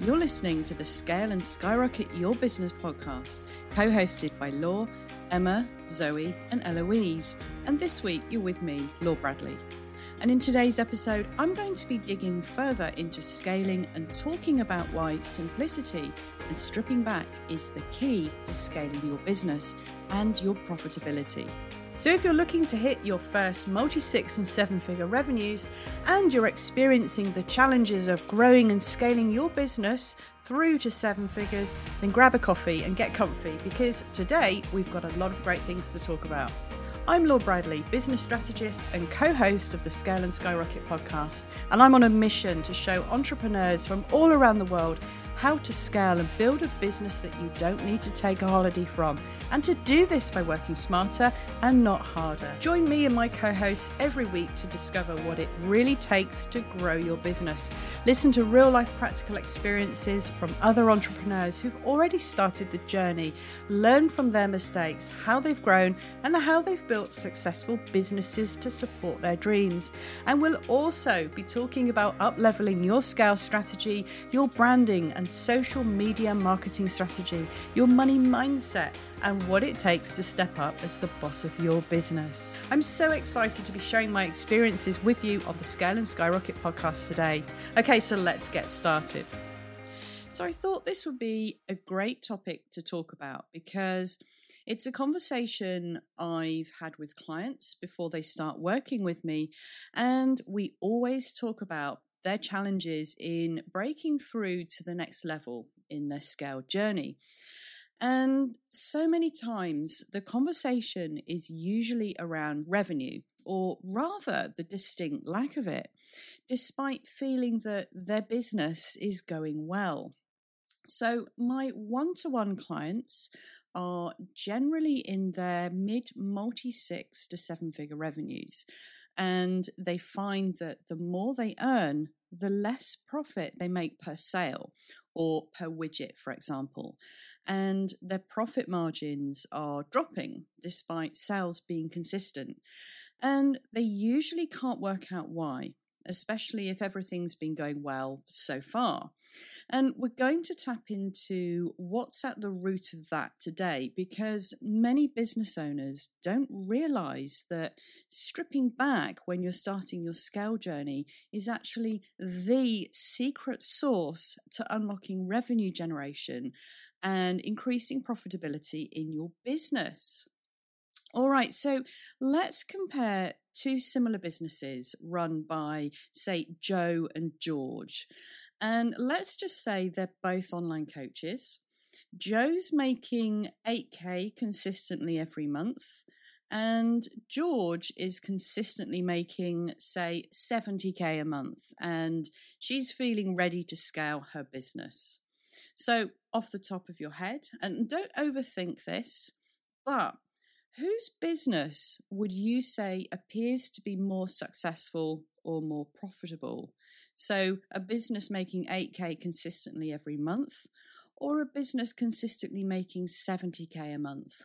You're listening to the Scale and Skyrocket Your Business podcast, co hosted by Law, Emma, Zoe, and Eloise. And this week you're with me, Law Bradley. And in today's episode, I'm going to be digging further into scaling and talking about why simplicity and stripping back is the key to scaling your business and your profitability. So, if you're looking to hit your first multi six and seven figure revenues and you're experiencing the challenges of growing and scaling your business through to seven figures, then grab a coffee and get comfy because today we've got a lot of great things to talk about. I'm Law Bradley, business strategist and co host of the Scale and Skyrocket podcast, and I'm on a mission to show entrepreneurs from all around the world how to scale and build a business that you don't need to take a holiday from, and to do this by working smarter and not harder. Join me and my co hosts every week to discover what it really takes to grow your business. Listen to real life practical experiences from other entrepreneurs who've already started the journey, learn from their mistakes, how they've grown, and how they've built successful businesses to support their dreams. And we'll also be talking about up leveling your scale strategy, your branding, social media marketing strategy, your money mindset, and what it takes to step up as the boss of your business. I'm so excited to be sharing my experiences with you on the Scale and Skyrocket podcast today. Okay, so let's get started. So, I thought this would be a great topic to talk about because it's a conversation I've had with clients before they start working with me, and we always talk about their challenges in breaking through to the next level in their scale journey. And so many times the conversation is usually around revenue, or rather the distinct lack of it, despite feeling that their business is going well. So, my one to one clients are generally in their mid multi six to seven figure revenues. And they find that the more they earn, the less profit they make per sale or per widget, for example. And their profit margins are dropping despite sales being consistent. And they usually can't work out why especially if everything's been going well so far. And we're going to tap into what's at the root of that today because many business owners don't realize that stripping back when you're starting your scale journey is actually the secret sauce to unlocking revenue generation and increasing profitability in your business. All right, so let's compare two similar businesses run by, say, Joe and George. And let's just say they're both online coaches. Joe's making 8K consistently every month, and George is consistently making, say, 70K a month, and she's feeling ready to scale her business. So, off the top of your head, and don't overthink this, but Whose business would you say appears to be more successful or more profitable? So, a business making 8K consistently every month, or a business consistently making 70K a month?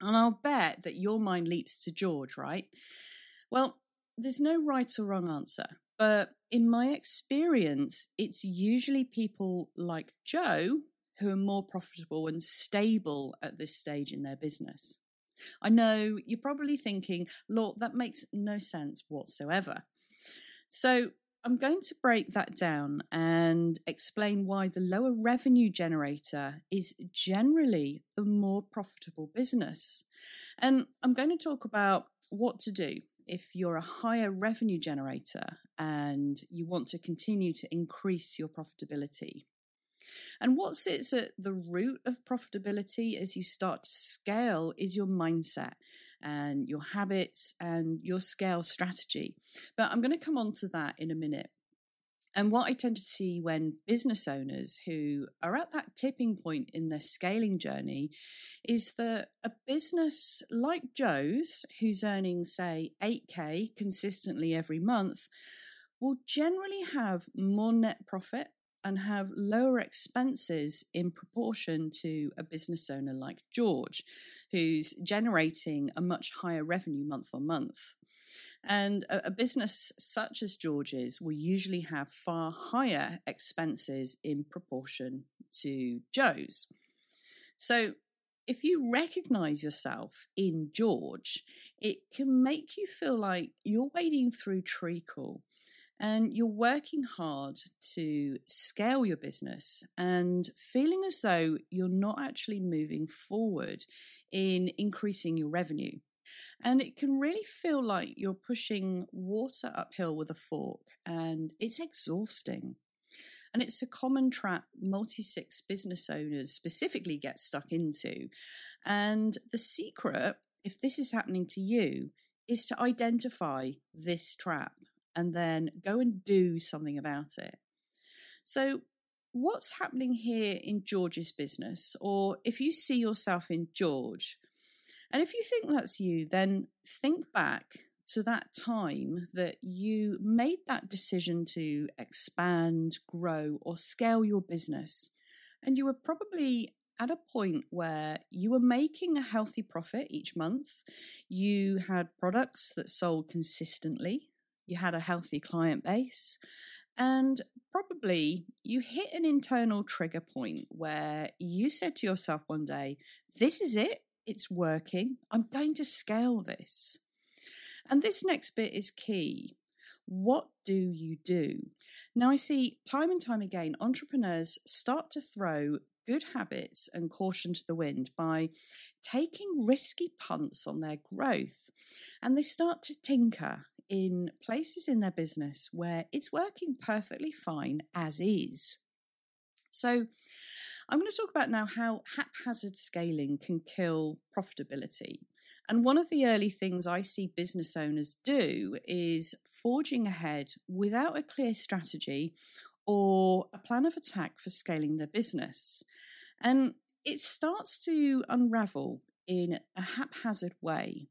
And I'll bet that your mind leaps to George, right? Well, there's no right or wrong answer, but in my experience, it's usually people like Joe who are more profitable and stable at this stage in their business. I know you're probably thinking, Lord, that makes no sense whatsoever. So I'm going to break that down and explain why the lower revenue generator is generally the more profitable business. And I'm going to talk about what to do if you're a higher revenue generator and you want to continue to increase your profitability. And what sits at the root of profitability as you start to scale is your mindset and your habits and your scale strategy. But I'm going to come on to that in a minute. And what I tend to see when business owners who are at that tipping point in their scaling journey is that a business like Joe's, who's earning, say, 8K consistently every month, will generally have more net profit and have lower expenses in proportion to a business owner like George, who's generating a much higher revenue month on month. And a, a, business such as George's will usually have far higher expenses in proportion to Joe's. So if you recognize yourself in George, it can make you feel like you're wading through treacle and you're working hard to scale your business and feeling as though you're not actually moving forward in increasing your revenue. And it can really feel like you're pushing water uphill with a fork, and it's exhausting. And it's a common trap multi six business owners specifically get stuck into. And the secret, if this is happening to you, is to identify this trap and then go and do something about it. So, what's happening here in George's business, or if you see yourself in George, and if you think that's you, then think back to that time that you made that decision to expand, grow, or scale your business. And you were probably at a point where you were making a healthy profit each month. You had products that sold consistently. You had a healthy client base. And probably you hit an internal trigger point where you said to yourself one day, This is it. It's working. I'm going to scale this. And this next bit is key. What do you do? Now, I see time and time again entrepreneurs start to throw good habits and caution to the wind by taking risky punts on their growth. And they start to tinker in places in their business where it's working perfectly fine as is. So, I'm going to talk about now how haphazard scaling can kill profitability. And one of the early things I see business owners do is forging ahead without a clear strategy or a plan of attack for scaling their business. And it starts to unravel in a haphazard way.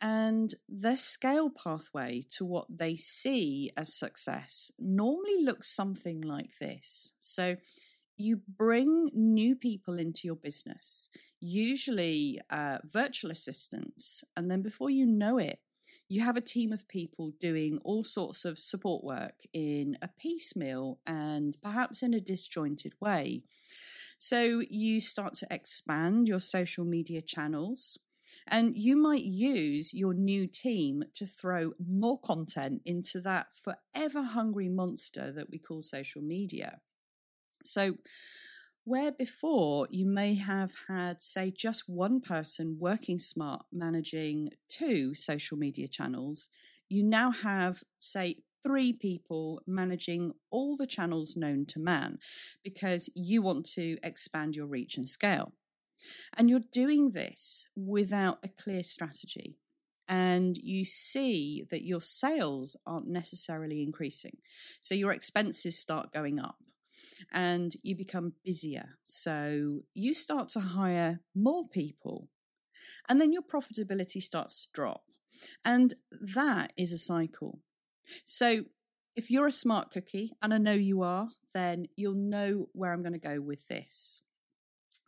And their scale pathway to what they see as success normally looks something like this. So you bring new people into your business, usually uh, virtual assistants, and then before you know it, you have a team of people doing all sorts of support work in a piecemeal and perhaps in a disjointed way. So you start to expand your social media channels. And you might use your new team to throw more content into that forever hungry monster that we call social media. So, where before you may have had, say, just one person working smart managing two social media channels, you now have, say, three people managing all the channels known to man because you want to expand your reach and scale. And you're doing this without a clear strategy. And you see that your sales aren't necessarily increasing. So your expenses start going up and you become busier. So you start to hire more people, and then your profitability starts to drop. And that is a cycle. So if you're a smart cookie, and I know you are, then you'll know where I'm going to go with this.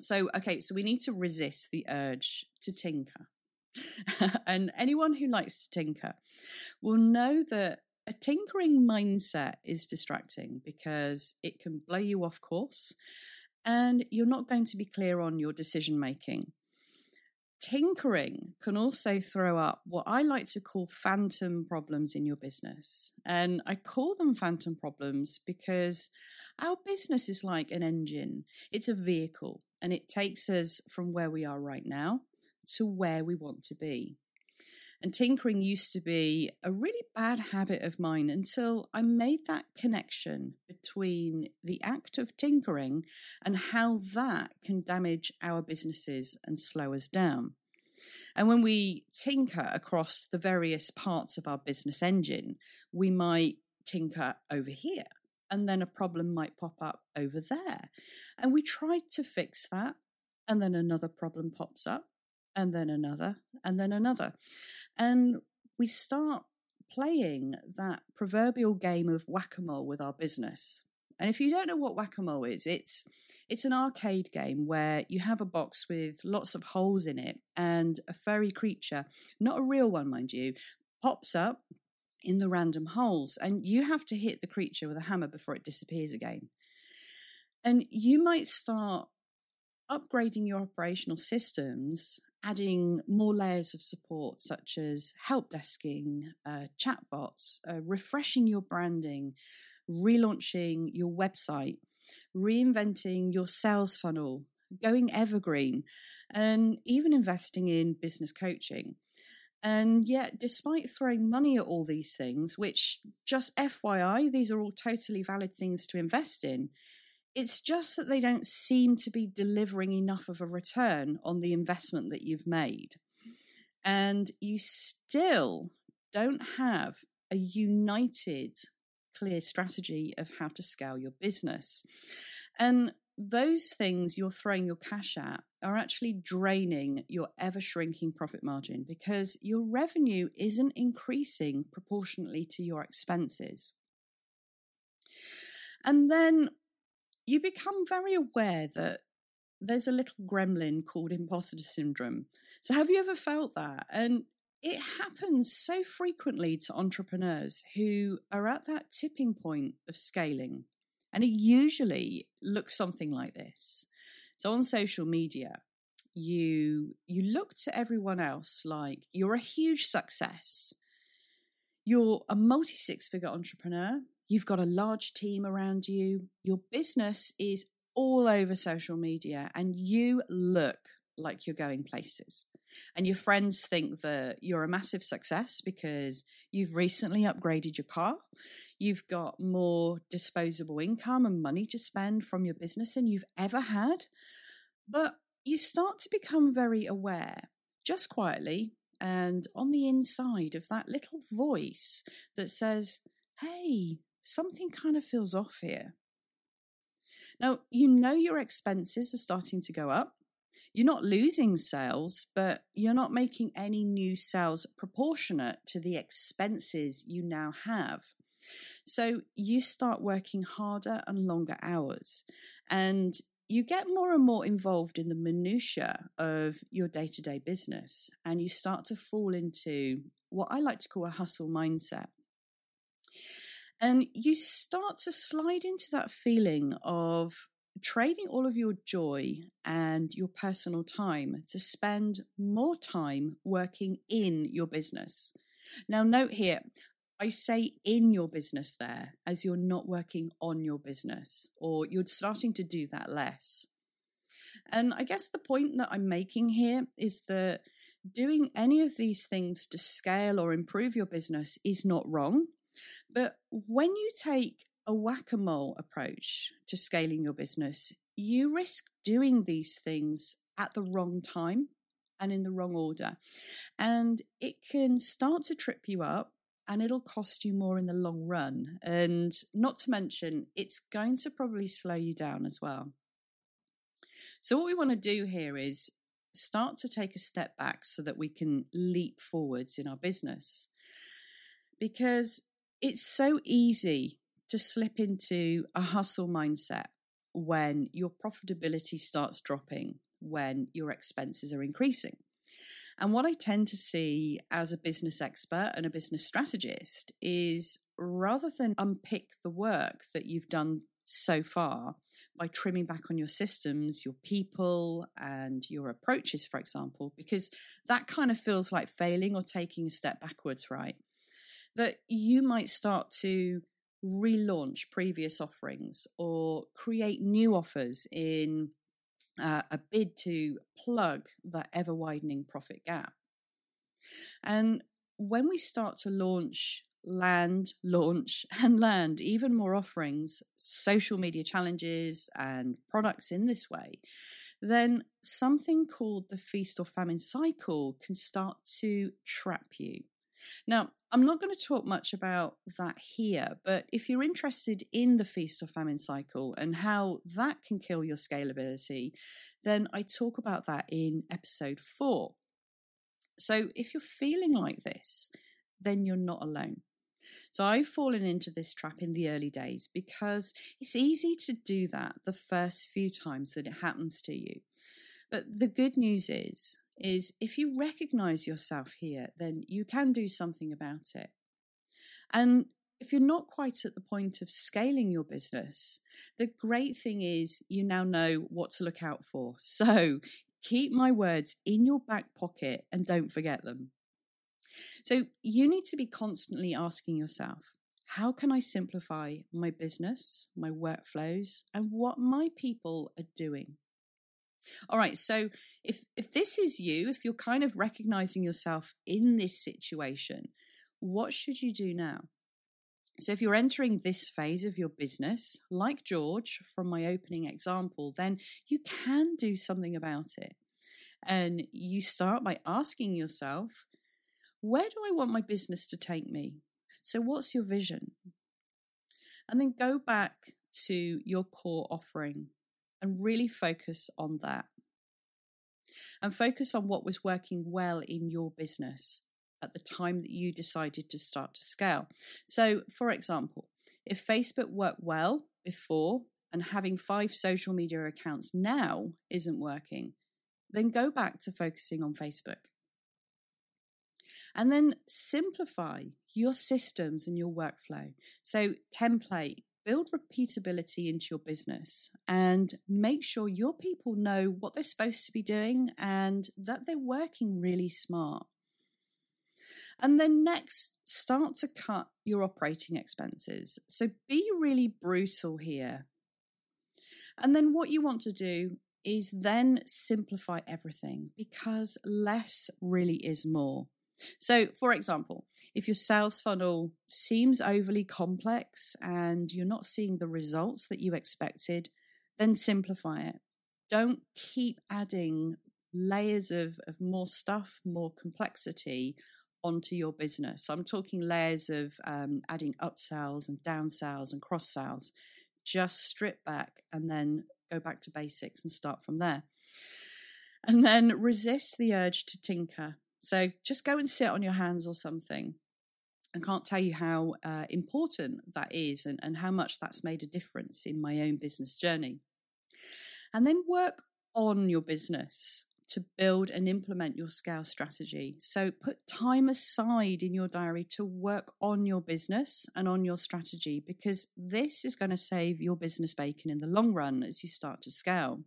So, okay, so we need to resist the urge to tinker. and anyone who likes to tinker will know that a tinkering mindset is distracting because it can blow you off course and you're not going to be clear on your decision making. Tinkering can also throw up what I like to call phantom problems in your business. And I call them phantom problems because our business is like an engine, it's a vehicle, and it takes us from where we are right now to where we want to be. And tinkering used to be a really bad habit of mine until I made that connection between the act of tinkering and how that can damage our businesses and slow us down. And when we tinker across the various parts of our business engine, we might tinker over here and then a problem might pop up over there. And we try to fix that, and then another problem pops up, and then another, and then another. And we start playing that proverbial game of whack a mole with our business. And if you don't know what whack a mole is, it's it's an arcade game where you have a box with lots of holes in it and a furry creature, not a real one, mind you, pops up in the random holes, and you have to hit the creature with a hammer before it disappears again. And you might start upgrading your operational systems, adding more layers of support, such as help desking, uh, chatbots, uh, refreshing your branding, relaunching your website, reinventing your sales funnel, going evergreen, and even investing in business coaching. And yet, despite throwing money at all these things, which just FYI, these are all totally valid things to invest in, it's just that they don't seem to be delivering enough of a return on the investment that you've made. And you still don't have a united, clear strategy of how to scale your business. And those things you're throwing your cash at are actually draining your ever shrinking profit margin because your revenue isn't increasing proportionately to your expenses. And then you become very aware that there's a little gremlin called imposter syndrome. So, have you ever felt that? And it happens so frequently to entrepreneurs who are at that tipping point of scaling. And it usually looks something like this. So on social media, you you look to everyone else like you're a huge success. You're a multi six figure entrepreneur. You've got a large team around you. Your business is all over social media and you look like you're going places. And your friends think that you're a massive success because you've recently upgraded your car. You've got more disposable income and money to spend from your business than you've ever had. But you start to become very aware, just quietly and on the inside of that little voice that says, Hey, something kind of feels off here. Now, you know your expenses are starting to go up. You're not losing sales, but you're not making any new sales proportionate to the expenses you now have. So you start working harder and longer hours, and you get more and more involved in the minutiae of your day to day business, and you start to fall into what I like to call a hustle mindset. And you start to slide into that feeling of trading all of your joy and your personal time to spend more time working in your business. Now, note here, I say in your business there as you're not working on your business or you're starting to do that less. And I guess the point that I'm making here is that doing any of these things to scale or improve your business is not wrong. But when you take a whack a mole approach to scaling your business, you risk doing these things at the wrong time and in the wrong order. And it can start to trip you up and it'll cost you more in the long run. And not to mention, it's going to probably slow you down as well. So, what we want to do here is start to take a step back so that we can leap forwards in our business. Because it's so easy to slip into a hustle mindset when your profitability starts dropping, when your expenses are increasing. And what I tend to see as a business expert and a business strategist is rather than unpick the work that you've done so far by trimming back on your systems, your people, and your approaches, for example, because that kind of feels like failing or taking a step backwards, right? That you might start to relaunch previous offerings or create new offers in uh, a bid to plug that ever widening profit gap. And when we start to launch, land, launch, and land even more offerings, social media challenges, and products in this way, then something called the feast or famine cycle can start to trap you. Now, I'm not going to talk much about that here, but if you're interested in the feast or famine cycle and how that can kill your scalability, then I talk about that in episode four. So if you're feeling like this, then you're not alone. So I've fallen into this trap in the early days because it's easy to do that the first few times that it happens to you. But the good news is is if you recognize yourself here, then you can do something about it. And if you're not quite at the point of scaling your business, the great thing is you now know what to look out for. So keep my words in your back pocket and don't forget them. So you need to be constantly asking yourself, how can I simplify my business, my workflows, and what my people are doing? All right, so if if this is you, if you're kind of recognizing yourself in this situation, what should you do now? So, if you're entering this phase of your business, like George from my opening example, then you can do something about it. And you start by asking yourself, where do I want my business to take me? So, what's your vision? And then go back to your core offering and really focus on that. And focus on what was working well in your business at the time that you decided to start to scale. So, for example, if Facebook worked well before and having five social media accounts now isn't working, then go back to focusing on Facebook. And then simplify your systems and your workflow. So, template, build repeatability into your business and make sure your people know what they're supposed to be doing and that they're working really smart. And then next, start to cut your operating expenses. So be really brutal here. And then what you want to do is then simplify everything because less really is more. So, for example, if your sales funnel seems overly complex and you're not seeing the results that you expected, then simplify it. Don't keep adding layers of, of more stuff, more complexity onto your business. So I'm talking layers of um, adding upsells and downsells and cross sells. Just strip back and then go back to basics and start from there. And then resist the urge to tinker. So just go and sit on your hands or something. I can't tell you how uh, important that is and, and how much that's made a difference in my own business journey. And then work on your business to build and implement your scale strategy. So put time aside in your diary to work on your business and on your strategy because this is going to save your business bacon in the long run as you start to scale.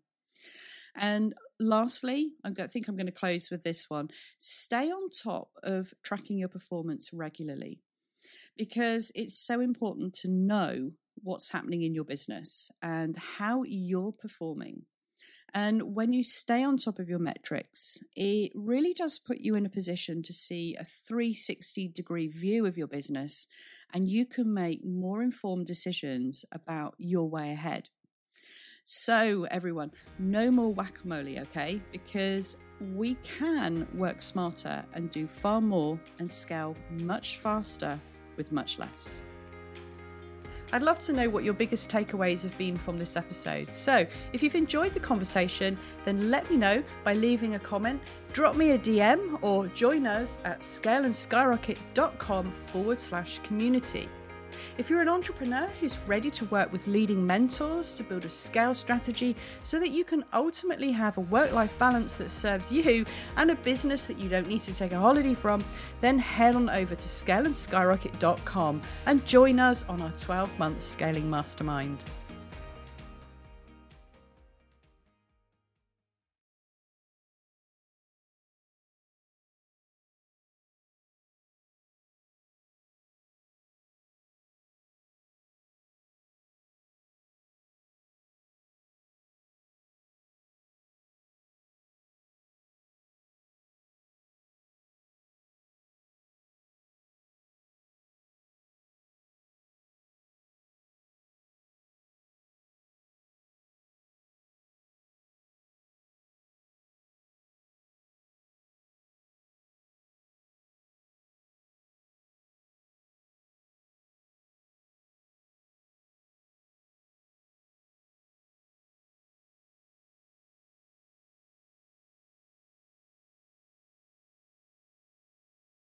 And lastly, I think I'm going to close with this one stay on top of tracking your performance regularly because it's so important to know what's happening in your business and how you're performing and when you stay on top of your metrics, it really does put you in a position to see a 360 degree view of your business and you can make more informed decisions about your way ahead. So, everyone, no more whack a mole, okay? Because we can work smarter and do far more and scale much faster with much less. I'd love to know what your biggest takeaways have been from this episode. So, if you've enjoyed the conversation, then let me know by leaving a comment, drop me a DM, or join us at scaleandskyrocket.com forward slash community. If you're an entrepreneur who's ready to work with leading mentors to build a scale strategy so that you can ultimately have a work life balance that serves you and a business that you don't need to take a holiday from, then head on over to scaleandskyrocket.com and join us on our 12 month scaling mastermind.